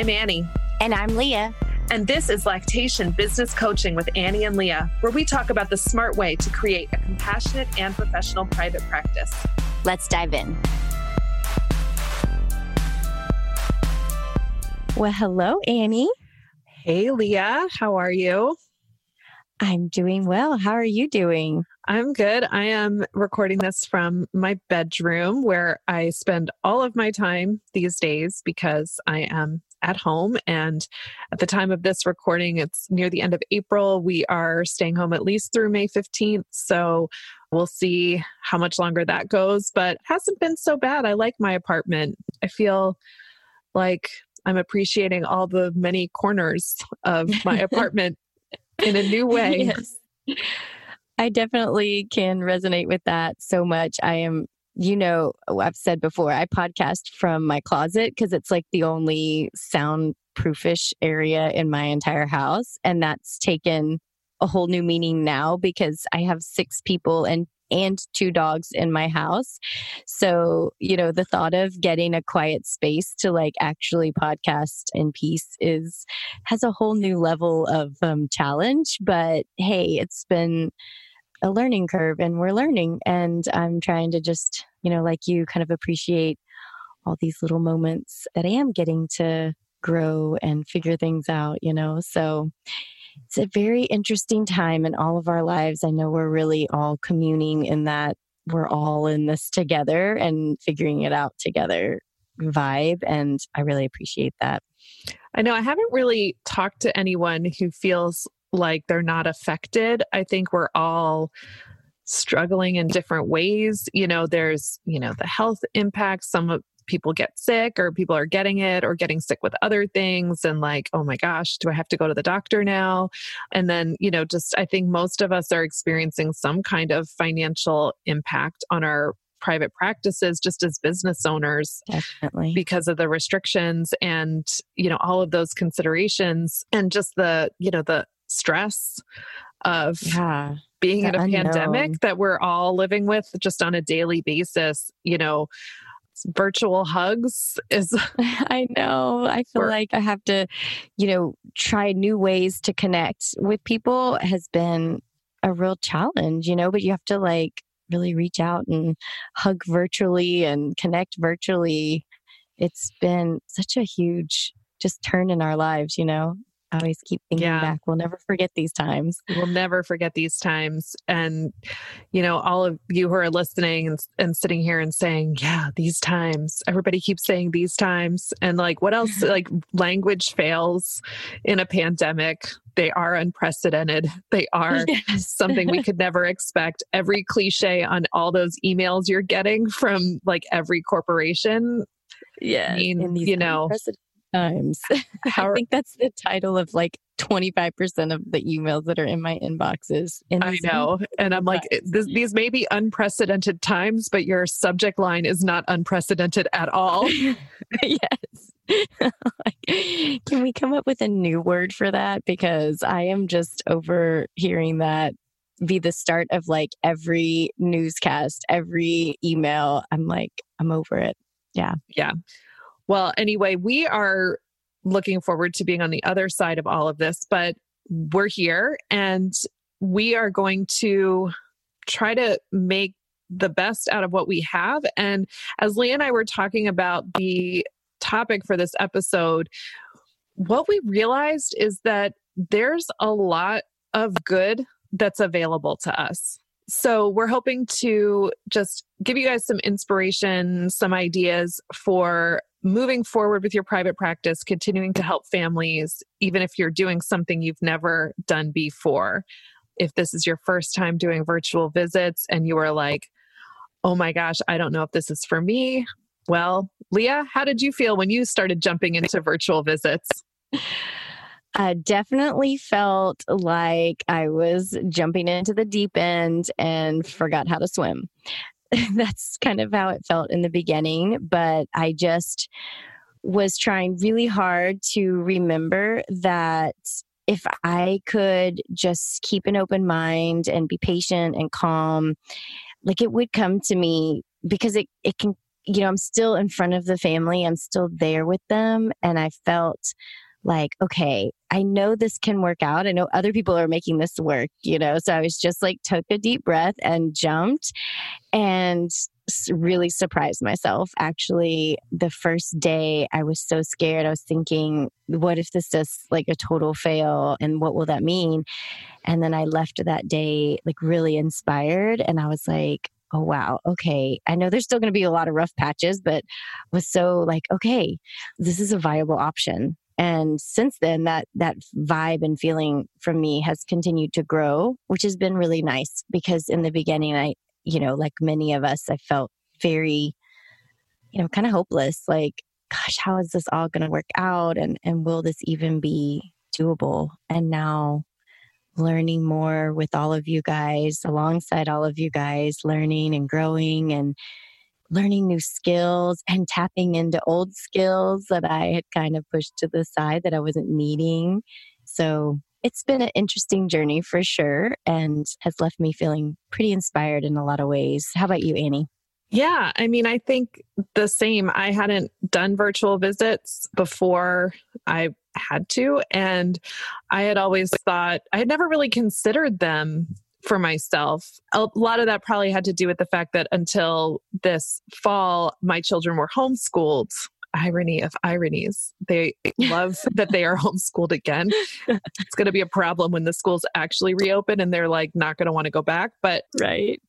I'm Annie. And I'm Leah. And this is Lactation Business Coaching with Annie and Leah, where we talk about the smart way to create a compassionate and professional private practice. Let's dive in. Well, hello, Annie. Hey, Leah. How are you? I'm doing well. How are you doing? I'm good. I am recording this from my bedroom where I spend all of my time these days because I am at home. And at the time of this recording, it's near the end of April. We are staying home at least through May 15th. So we'll see how much longer that goes, but hasn't been so bad. I like my apartment. I feel like I'm appreciating all the many corners of my apartment in a new way. Yes. I definitely can resonate with that so much. I am you know, I've said before, I podcast from my closet because it's like the only soundproofish area in my entire house. And that's taken a whole new meaning now because I have six people and and two dogs in my house. So, you know, the thought of getting a quiet space to like actually podcast in peace is has a whole new level of um, challenge. But hey, it's been a learning curve and we're learning. And I'm trying to just, you know, like you, kind of appreciate all these little moments that I am getting to grow and figure things out, you know? So it's a very interesting time in all of our lives. I know we're really all communing in that we're all in this together and figuring it out together vibe. And I really appreciate that. I know I haven't really talked to anyone who feels like they're not affected. I think we're all struggling in different ways. You know, there's, you know, the health impacts. Some people get sick or people are getting it or getting sick with other things and like oh my gosh do i have to go to the doctor now and then you know just i think most of us are experiencing some kind of financial impact on our private practices just as business owners definitely because of the restrictions and you know all of those considerations and just the you know the stress of yeah, being in a unknown. pandemic that we're all living with just on a daily basis, you know, virtual hugs is I know. I feel like I have to, you know, try new ways to connect with people has been a real challenge, you know, but you have to like really reach out and hug virtually and connect virtually. It's been such a huge just turn in our lives, you know. I always keep thinking yeah. back. We'll never forget these times. We'll never forget these times. And, you know, all of you who are listening and, and sitting here and saying, yeah, these times, everybody keeps saying these times. And like, what else? like, language fails in a pandemic. They are unprecedented. They are yes. something we could never expect. Every cliche on all those emails you're getting from like every corporation. Yeah. I mean, you know, times. I think that's the title of like 25% of the emails that are in my inboxes. In I know. And I'm like, this, these may be unprecedented times, but your subject line is not unprecedented at all. yes. Can we come up with a new word for that? Because I am just over hearing that be the start of like every newscast, every email. I'm like, I'm over it. Yeah. Yeah. Well, anyway, we are looking forward to being on the other side of all of this, but we're here and we are going to try to make the best out of what we have. And as Leah and I were talking about the topic for this episode, what we realized is that there's a lot of good that's available to us. So, we're hoping to just give you guys some inspiration, some ideas for moving forward with your private practice, continuing to help families, even if you're doing something you've never done before. If this is your first time doing virtual visits and you are like, oh my gosh, I don't know if this is for me. Well, Leah, how did you feel when you started jumping into virtual visits? I definitely felt like I was jumping into the deep end and forgot how to swim. That's kind of how it felt in the beginning, but I just was trying really hard to remember that if I could just keep an open mind and be patient and calm, like it would come to me because it, it can, you know, I'm still in front of the family, I'm still there with them. And I felt like, okay, I know this can work out. I know other people are making this work, you know? So I was just like, took a deep breath and jumped and really surprised myself. Actually, the first day I was so scared. I was thinking, what if this is like a total fail? And what will that mean? And then I left that day like really inspired. And I was like, oh wow okay i know there's still going to be a lot of rough patches but was so like okay this is a viable option and since then that that vibe and feeling from me has continued to grow which has been really nice because in the beginning i you know like many of us i felt very you know kind of hopeless like gosh how is this all going to work out? And and will this even be doable? And now learning more with all of you guys alongside all of you guys learning and growing and learning new skills and tapping into old skills that I had kind of pushed to the side that I wasn't needing. So it's been an interesting journey for sure and has left me feeling pretty inspired in a lot of ways. How about you, Annie? Yeah, I mean, I think the same. I hadn't done virtual visits before I had to. And I had always thought, I had never really considered them for myself. A lot of that probably had to do with the fact that until this fall, my children were homeschooled. Irony of ironies. They love that they are homeschooled again. It's going to be a problem when the schools actually reopen and they're like not going to want to go back. But right.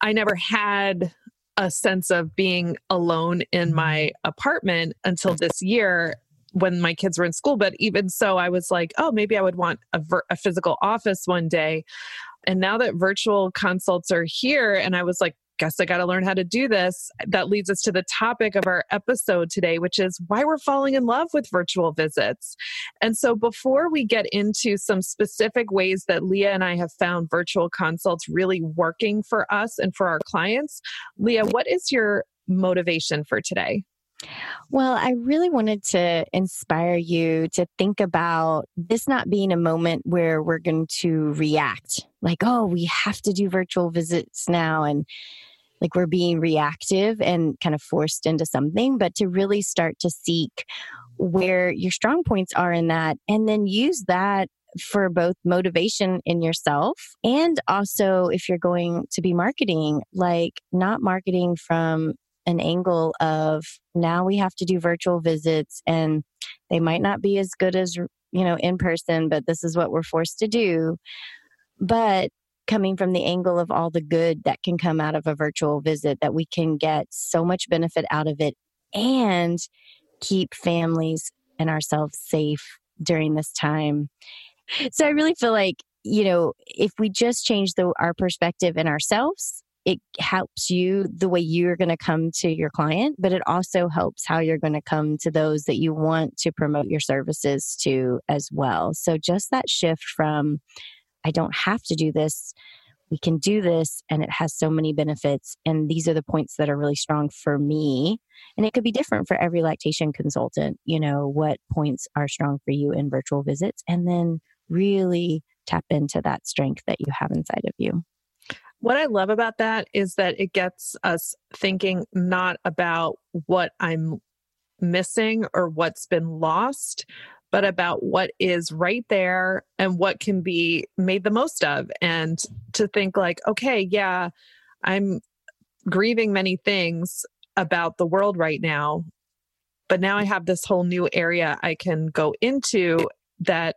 I never had a sense of being alone in my apartment until this year when my kids were in school. But even so, I was like, oh, maybe I would want a, ver- a physical office one day. And now that virtual consults are here, and I was like, guess I got to learn how to do this. That leads us to the topic of our episode today, which is why we're falling in love with virtual visits. And so, before we get into some specific ways that Leah and I have found virtual consults really working for us and for our clients, Leah, what is your motivation for today? Well, I really wanted to inspire you to think about this not being a moment where we're going to react like, oh, we have to do virtual visits now. And like we're being reactive and kind of forced into something, but to really start to seek where your strong points are in that and then use that for both motivation in yourself and also if you're going to be marketing, like not marketing from an angle of now we have to do virtual visits and they might not be as good as you know in person but this is what we're forced to do. But coming from the angle of all the good that can come out of a virtual visit that we can get so much benefit out of it and keep families and ourselves safe during this time. So i really feel like you know if we just change the, our perspective in ourselves it helps you the way you're going to come to your client, but it also helps how you're going to come to those that you want to promote your services to as well. So just that shift from, I don't have to do this. We can do this, and it has so many benefits. And these are the points that are really strong for me. And it could be different for every lactation consultant, you know, what points are strong for you in virtual visits, and then really tap into that strength that you have inside of you. What I love about that is that it gets us thinking not about what I'm missing or what's been lost, but about what is right there and what can be made the most of. And to think, like, okay, yeah, I'm grieving many things about the world right now, but now I have this whole new area I can go into that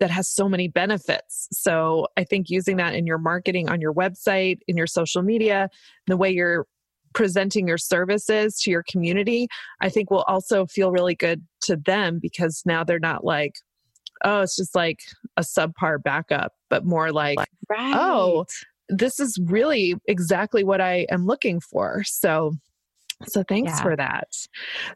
that has so many benefits. So I think using that in your marketing on your website, in your social media, the way you're presenting your services to your community, I think will also feel really good to them because now they're not like, oh, it's just like a subpar backup, but more like, oh, right. oh, this is really exactly what I am looking for. So so thanks yeah. for that.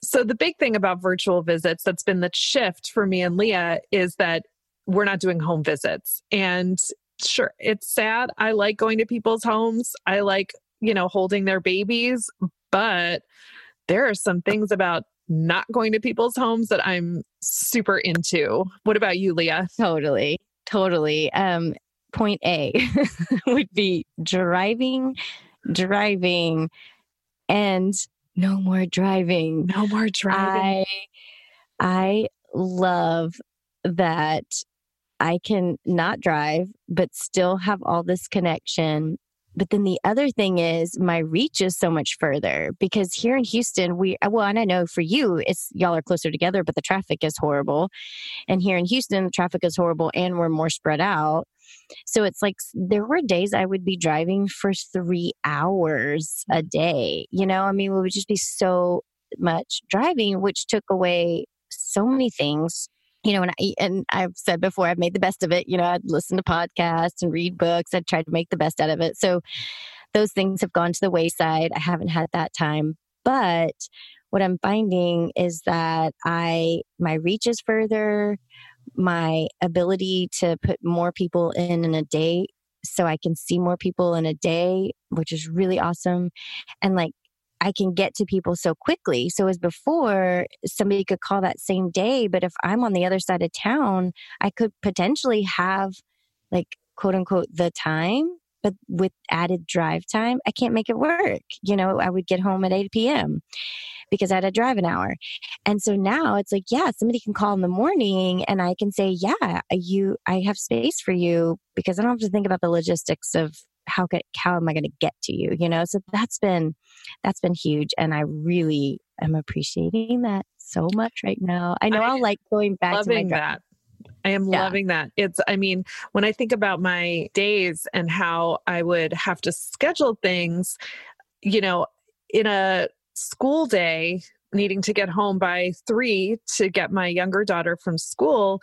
So the big thing about virtual visits that's been the shift for me and Leah is that we're not doing home visits. And sure, it's sad. I like going to people's homes. I like, you know, holding their babies, but there are some things about not going to people's homes that I'm super into. What about you, Leah? Totally. Totally. Um point A would be driving, driving and no more driving. No more driving. I I love that I can not drive, but still have all this connection. But then the other thing is my reach is so much further because here in Houston, we, well, and I know for you, it's y'all are closer together, but the traffic is horrible. And here in Houston, the traffic is horrible and we're more spread out. So it's like there were days I would be driving for three hours a day. You know, I mean, it would just be so much driving, which took away so many things you know, and I and I've said before, I've made the best of it. You know, I'd listen to podcasts and read books. I'd try to make the best out of it. So those things have gone to the wayside. I haven't had that time. But what I'm finding is that I my reach is further, my ability to put more people in in a day so I can see more people in a day, which is really awesome. And like I can get to people so quickly. So as before, somebody could call that same day, but if I'm on the other side of town, I could potentially have like quote unquote the time, but with added drive time, I can't make it work. You know, I would get home at 8 p.m. because I had to drive an hour. And so now it's like, yeah, somebody can call in the morning and I can say, yeah, you, I have space for you because I don't have to think about the logistics of how could how am I going to get to you? You know, so that's been that's been huge, and I really am appreciating that so much right now. I know I, will like going back to that. I am yeah. loving that. It's, I mean, when I think about my days and how I would have to schedule things, you know, in a school day, needing to get home by three to get my younger daughter from school,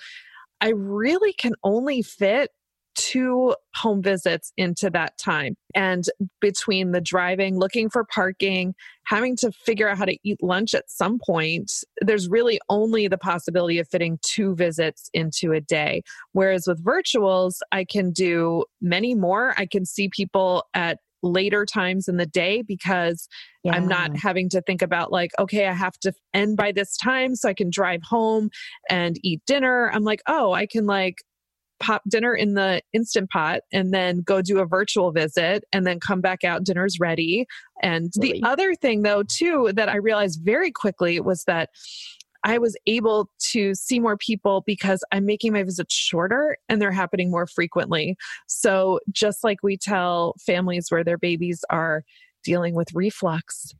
I really can only fit two home visits into that time. And between the driving, looking for parking, having to figure out how to eat lunch at some point, there's really only the possibility of fitting two visits into a day. Whereas with virtuals, I can do many more. I can see people at later times in the day because yeah. I'm not having to think about like, okay, I have to end by this time so I can drive home and eat dinner. I'm like, oh, I can like pop dinner in the instant pot and then go do a virtual visit and then come back out dinner's ready and really? the other thing though too that i realized very quickly was that I was able to see more people because I'm making my visits shorter and they're happening more frequently. So, just like we tell families where their babies are dealing with reflux,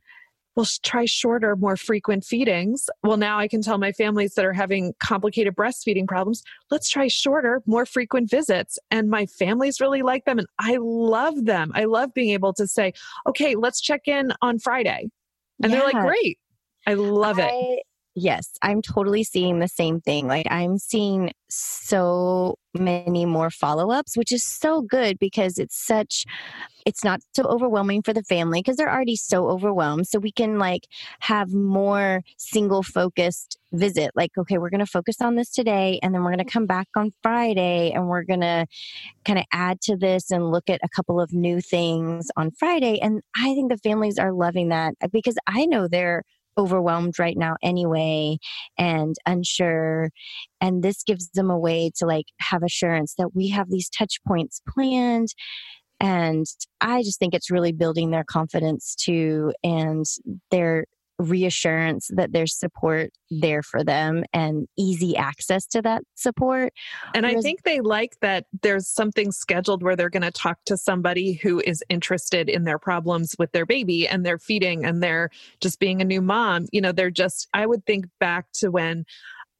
well, try shorter, more frequent feedings. Well, now I can tell my families that are having complicated breastfeeding problems, let's try shorter, more frequent visits. And my families really like them and I love them. I love being able to say, okay, let's check in on Friday. And yeah. they're like, great. I love I, it. Yes, I'm totally seeing the same thing. Like I'm seeing so many more follow-ups, which is so good because it's such it's not so overwhelming for the family because they're already so overwhelmed. So we can like have more single focused visit. Like, okay, we're going to focus on this today and then we're going to come back on Friday and we're going to kind of add to this and look at a couple of new things on Friday. And I think the families are loving that uh, because I know they're overwhelmed right now anyway and unsure and this gives them a way to like have assurance that we have these touch points planned and i just think it's really building their confidence too and their reassurance that there's support there for them and easy access to that support. And Whereas, I think they like that there's something scheduled where they're going to talk to somebody who is interested in their problems with their baby and their feeding and they're just being a new mom. You know, they're just, I would think back to when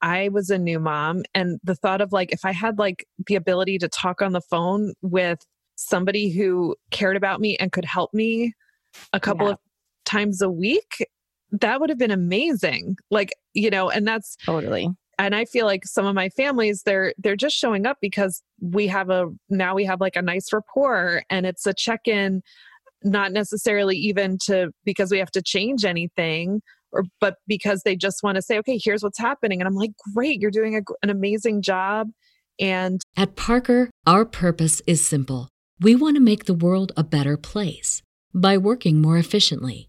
I was a new mom and the thought of like, if I had like the ability to talk on the phone with somebody who cared about me and could help me a couple yeah. of times a week that would have been amazing. Like, you know, and that's totally. And I feel like some of my families, they're they're just showing up because we have a now we have like a nice rapport and it's a check-in, not necessarily even to because we have to change anything or but because they just want to say, okay, here's what's happening. And I'm like, great, you're doing a, an amazing job. And at Parker, our purpose is simple. We want to make the world a better place by working more efficiently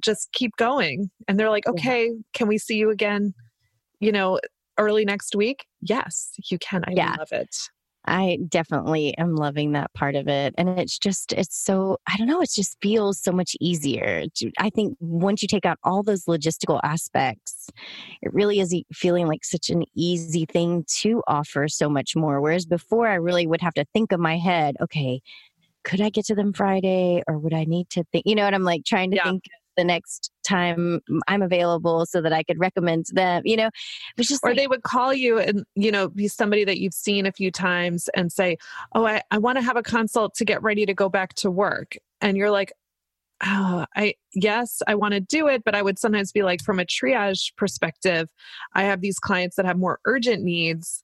just keep going. And they're like, okay, can we see you again, you know, early next week? Yes, you can. I yeah. love it. I definitely am loving that part of it. And it's just, it's so, I don't know, it just feels so much easier. I think once you take out all those logistical aspects, it really is feeling like such an easy thing to offer so much more. Whereas before, I really would have to think of my head, okay, could I get to them Friday or would I need to think, you know what I'm like trying to yeah. think the next time I'm available so that I could recommend them, you know, it was just or like, they would call you and, you know, be somebody that you've seen a few times and say, Oh, I, I want to have a consult to get ready to go back to work. And you're like, Oh, I, yes, I want to do it, but I would sometimes be like, from a triage perspective, I have these clients that have more urgent needs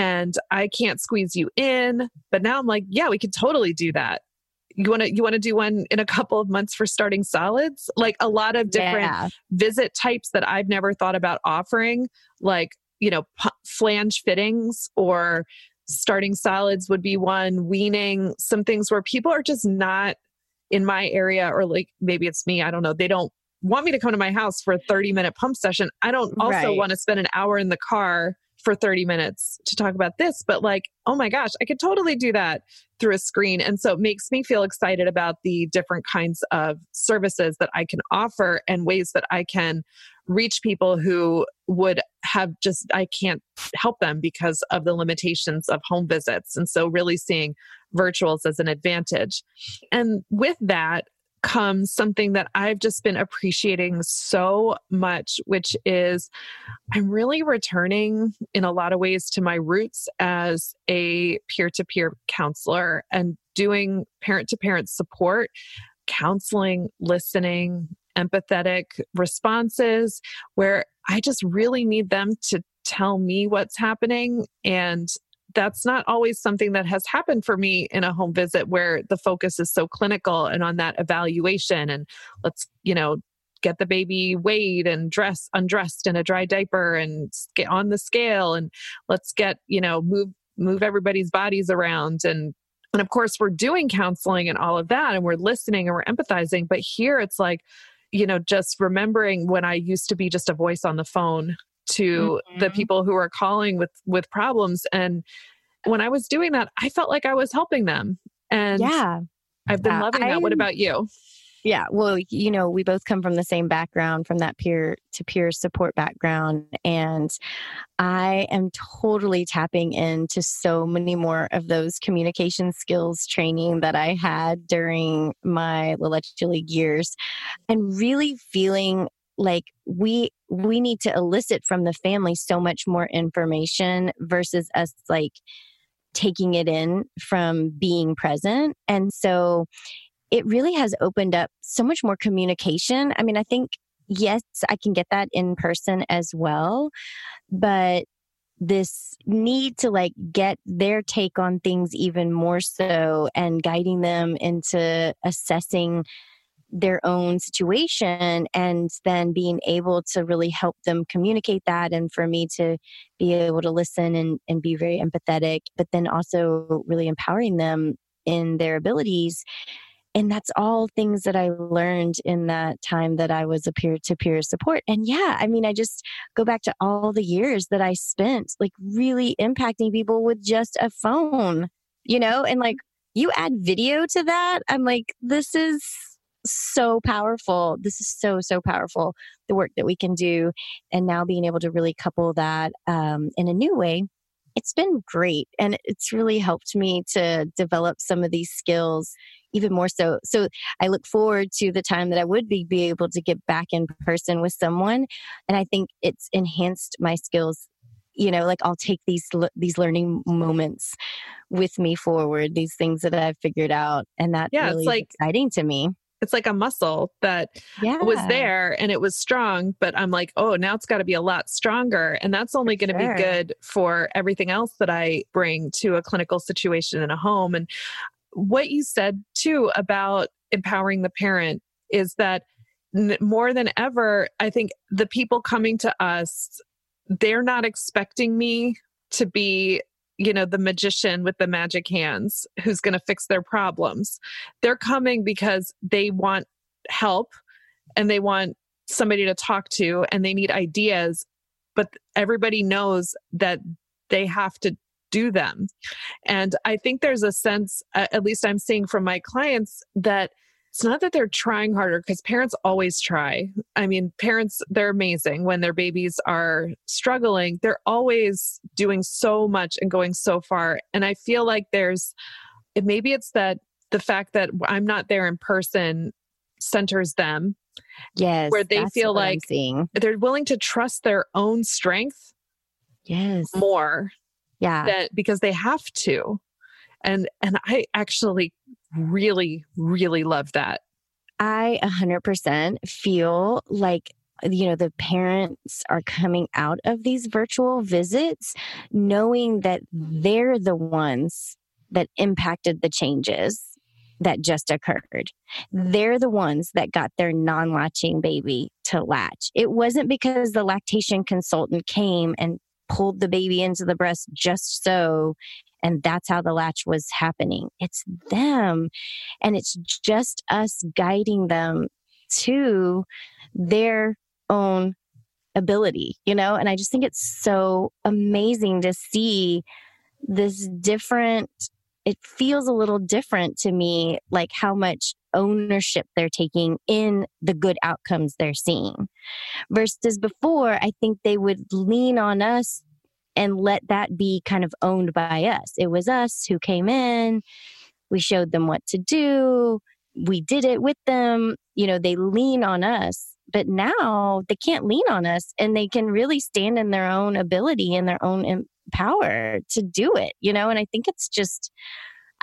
and I can't squeeze you in. But now I'm like, yeah, we could totally do that you want to you want to do one in a couple of months for starting solids like a lot of different yeah. visit types that i've never thought about offering like you know p- flange fittings or starting solids would be one weaning some things where people are just not in my area or like maybe it's me i don't know they don't want me to come to my house for a 30 minute pump session i don't also right. want to spend an hour in the car for 30 minutes to talk about this, but like, oh my gosh, I could totally do that through a screen. And so it makes me feel excited about the different kinds of services that I can offer and ways that I can reach people who would have just, I can't help them because of the limitations of home visits. And so really seeing virtuals as an advantage. And with that, comes something that I've just been appreciating so much, which is I'm really returning in a lot of ways to my roots as a peer to peer counselor and doing parent to parent support, counseling, listening, empathetic responses, where I just really need them to tell me what's happening and that's not always something that has happened for me in a home visit where the focus is so clinical and on that evaluation and let's you know get the baby weighed and dress undressed in a dry diaper and get on the scale and let's get you know move move everybody's bodies around. And and of course we're doing counseling and all of that and we're listening and we're empathizing but here it's like you know just remembering when i used to be just a voice on the phone to mm-hmm. the people who are calling with with problems. And when i was doing that i felt like i was helping them. And yeah. I've been loving that. What about you? Yeah. Well you know we both come from the same background from that peer to peer support background. And i am totally tapping into so many more of those communication skills training that i had during my Leche League years and really feeling like we we need to elicit from the family so much more information versus us like taking it in from being present. And so it really has opened up so much more communication. I mean i think yes i can get that in person as well but this need to like get their take on things even more so and guiding them into assessing their own situation and then being able to really help them communicate that and for me to be able to listen and, and be very empathetic but then also really empowering them in their abilities and that's all things that I learned in that time that I was a peer to peer support. And yeah, I mean, I just go back to all the years that I spent like really impacting people with just a phone, you know, and like you add video to that. I'm like, this is so powerful. This is so, so powerful, the work that we can do. And now being able to really couple that um, in a new way, it's been great. And it's really helped me to develop some of these skills even more so. So I look forward to the time that I would be, be able to get back in person with someone. And I think it's enhanced my skills you know like i'll take these these learning moments with me forward these things that i've figured out and that yeah, really it's like exciting to me it's like a muscle that yeah. was there and it was strong but i'm like oh now it's got to be a lot stronger and that's only going to sure. be good for everything else that i bring to a clinical situation in a home and what you said too about empowering the parent is that more than ever i think the people coming to us they're not expecting me to be you know, the magician with the magic hands who's going to fix their problems. They're coming because they want help and they want somebody to talk to and they need ideas, but everybody knows that they have to do them. And I think there's a sense, at least I'm seeing from my clients, that it's not that they're trying harder because parents always try. I mean, parents, they're amazing when their babies are struggling. They're always doing so much and going so far. And I feel like there's maybe it's that the fact that I'm not there in person centers them. Yes. Where they feel like they're willing to trust their own strength. Yes. More. Yeah. That because they have to. And and I actually really, really love that. I 100% feel like you know the parents are coming out of these virtual visits knowing that they're the ones that impacted the changes that just occurred. They're the ones that got their non latching baby to latch. It wasn't because the lactation consultant came and pulled the baby into the breast just so and that's how the latch was happening. It's them. And it's just us guiding them to their own ability, you know? And I just think it's so amazing to see this different, it feels a little different to me, like how much ownership they're taking in the good outcomes they're seeing. Versus before, I think they would lean on us and let that be kind of owned by us. It was us who came in, we showed them what to do, we did it with them. You know, they lean on us, but now they can't lean on us and they can really stand in their own ability and their own power to do it, you know? And I think it's just,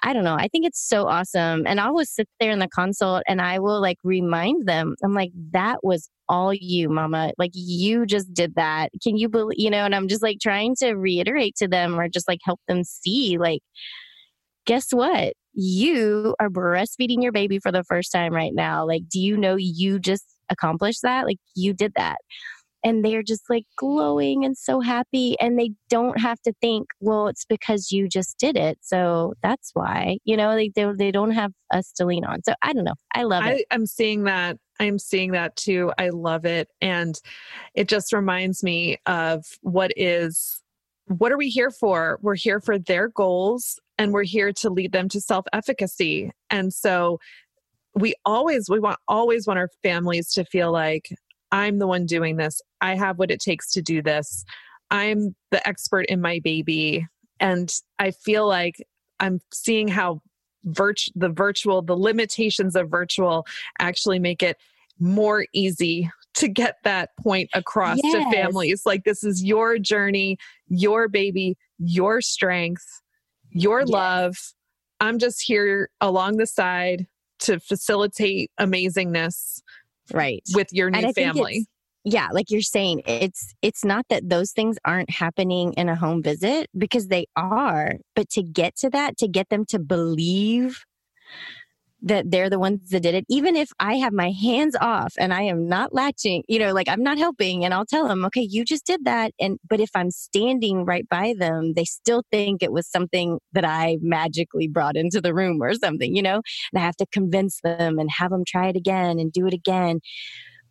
I don't know. I think it's so awesome. And I will sit there in the consult and I will like remind them, I'm like, that was all you, mama. Like you just did that. Can you believe, you know, and I'm just like trying to reiterate to them or just like help them see, like, guess what? You are breastfeeding your baby for the first time right now. Like, do you know you just accomplished that? Like, you did that and they're just like glowing and so happy and they don't have to think well it's because you just did it so that's why you know they, they, they don't have us to lean on so i don't know i love it. I, i'm seeing that i'm seeing that too i love it and it just reminds me of what is what are we here for? We're here for their goals and we're here to lead them to self-efficacy and so we always we want always want our families to feel like I'm the one doing this. I have what it takes to do this. I'm the expert in my baby. And I feel like I'm seeing how virt- the virtual, the limitations of virtual actually make it more easy to get that point across yes. to families. Like, this is your journey, your baby, your strength, your yes. love. I'm just here along the side to facilitate amazingness right. with your new family. yeah like you're saying it's it's not that those things aren't happening in a home visit because they are but to get to that to get them to believe that they're the ones that did it even if i have my hands off and i am not latching you know like i'm not helping and i'll tell them okay you just did that and but if i'm standing right by them they still think it was something that i magically brought into the room or something you know and i have to convince them and have them try it again and do it again.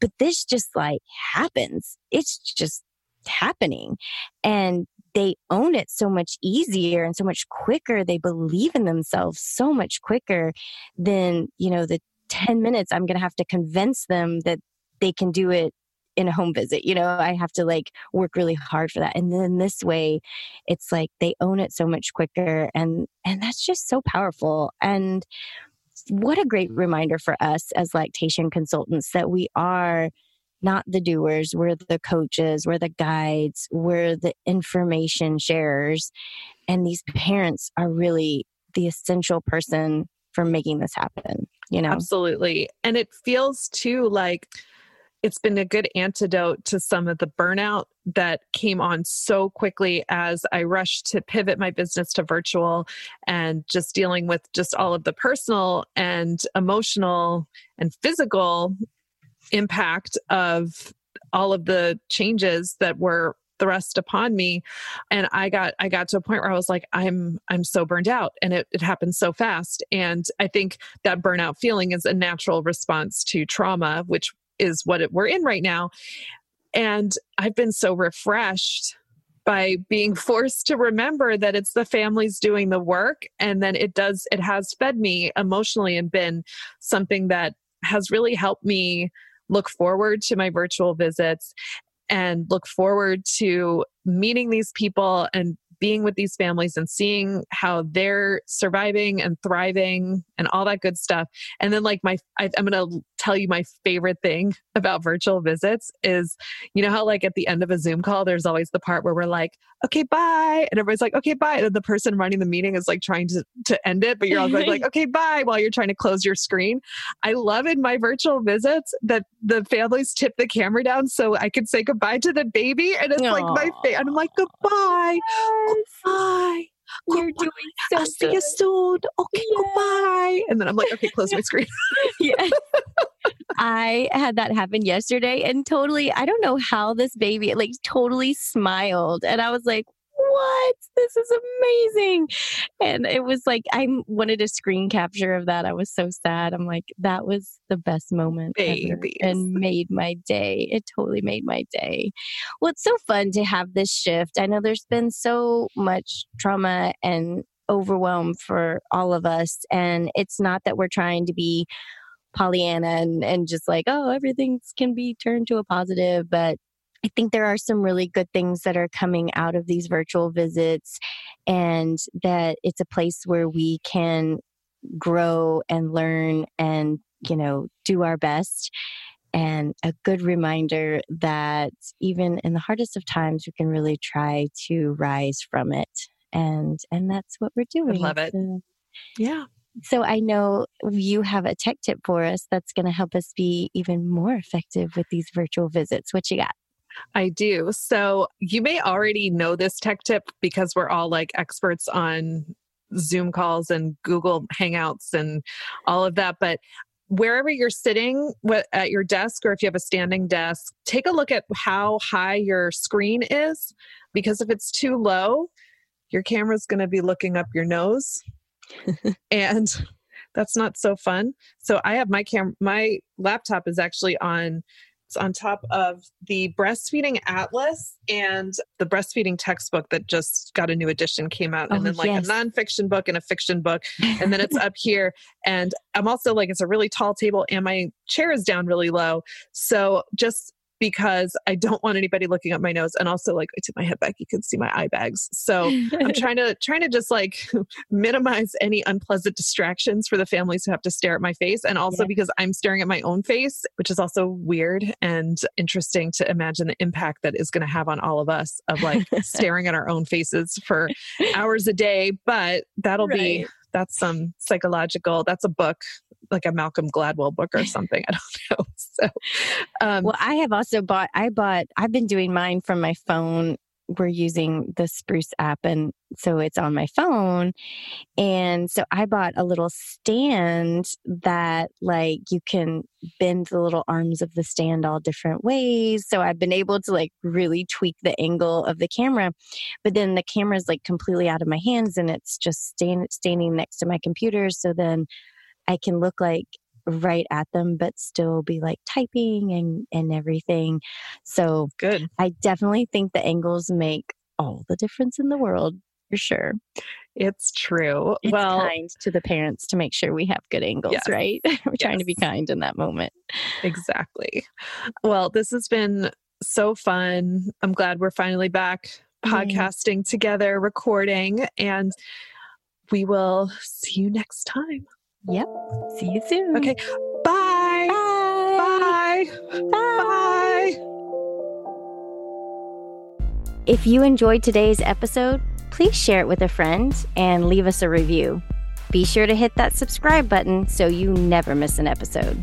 But this just like happens. It's just happening. And they own it so much easier and so much quicker. They believe in themselves so much quicker than, you know, the 10 minutes I'm going to have to convince them that they can do it in a home visit. You know, I have to like work really hard for that. And then this way, it's like they own it so much quicker and and that's just so powerful. And what a great reminder for us as lactation consultants that we are not the doers. We're the coaches, we're the guides, we're the information sharers. And these parents are really the essential person for making this happen, you know? Absolutely. And it feels too like it's been a good antidote to some of the burnout that came on so quickly as I rushed to pivot my business to virtual and just dealing with just all of the personal and emotional and physical impact of all of the changes that were thrust upon me. And i got i got to a point where i was like i'm i'm so burned out. And it, it happened so fast. And i think that burnout feeling is a natural response to trauma which is what it, we're in right now. And i've been so refreshed by being forced to remember that it's the families doing the work and then it does it has fed me emotionally and been something that has really helped me look forward to my virtual visits and look forward to meeting these people and being with these families and seeing how they're surviving and thriving and all that good stuff. And then, like, my, I, I'm going to tell you my favorite thing about virtual visits is, you know, how, like, at the end of a Zoom call, there's always the part where we're like, okay, bye. And everybody's like, okay, bye. And the person running the meeting is like trying to, to end it, but you're all like, like, okay, bye, while you're trying to close your screen. I love in my virtual visits that the families tip the camera down so I can say goodbye to the baby. And it's Aww. like my face. And I'm like, goodbye. Goodbye. You're doing so I'll good. see you soon. Okay, yeah. goodbye. And then I'm like, okay, close my screen. I had that happen yesterday and totally, I don't know how this baby like totally smiled. And I was like, what? This is amazing. And it was like, I wanted a screen capture of that. I was so sad. I'm like, that was the best moment and made my day. It totally made my day. Well, it's so fun to have this shift. I know there's been so much trauma and overwhelm for all of us. And it's not that we're trying to be Pollyanna and, and just like, oh, everything can be turned to a positive, but I think there are some really good things that are coming out of these virtual visits, and that it's a place where we can grow and learn and, you know, do our best. And a good reminder that even in the hardest of times, we can really try to rise from it. And and that's what we're doing. I love it. So, Yeah. So I know you have a tech tip for us that's going to help us be even more effective with these virtual visits. What you got? I do. So you may already know this tech tip because we're all like experts on Zoom calls and Google Hangouts and all of that. But wherever you're sitting at your desk or if you have a standing desk, take a look at how high your screen is because if it's too low, your camera's going to be looking up your nose. And that's not so fun. So I have my cam my laptop is actually on it's on top of the breastfeeding atlas and the breastfeeding textbook that just got a new edition came out and Oh, then like yes. a nonfiction book and a fiction book and then it's up here and i'm also like it's a really tall table and my chair is down really low so just because i don't want anybody looking up my nose and also like i tip my head back you can see my eye bags. So i'm trying to trying to just like minimize any unpleasant distractions for the families who have to stare at my face and also Yeah. because i'm staring at my own face which is also weird and interesting to imagine the impact that is going to have on all of us of like staring at our own faces for hours a day but that'll be that's some psychological that's a book like a malcolm gladwell book or something i don't know so um Well, I have also bought, I bought, I've been doing mine from my phone. We're using the Spruce app, and so it's on my phone. And so I bought a little stand that, like, you can bend the little arms of the stand all different ways. So I've been able to, like, really tweak the angle of the camera. But then the camera is, like, completely out of my hands and it's just stand, standing next to my computer. So then I can look like right at them but still be like typing and and everything so good i definitely think the angles make all the difference in the world for sure it's true it's well kind to the parents to make sure we have good angles Yes. right we're trying to be kind in that moment Exactly. Well, this has been so fun. I'm glad we're finally back podcasting together, recording, and we will see you next time. Yep see you soon Okay. Bye. bye Bye. Bye. if you enjoyed today's episode please share it with a friend and leave us a review be sure to hit that subscribe button so you never miss an episode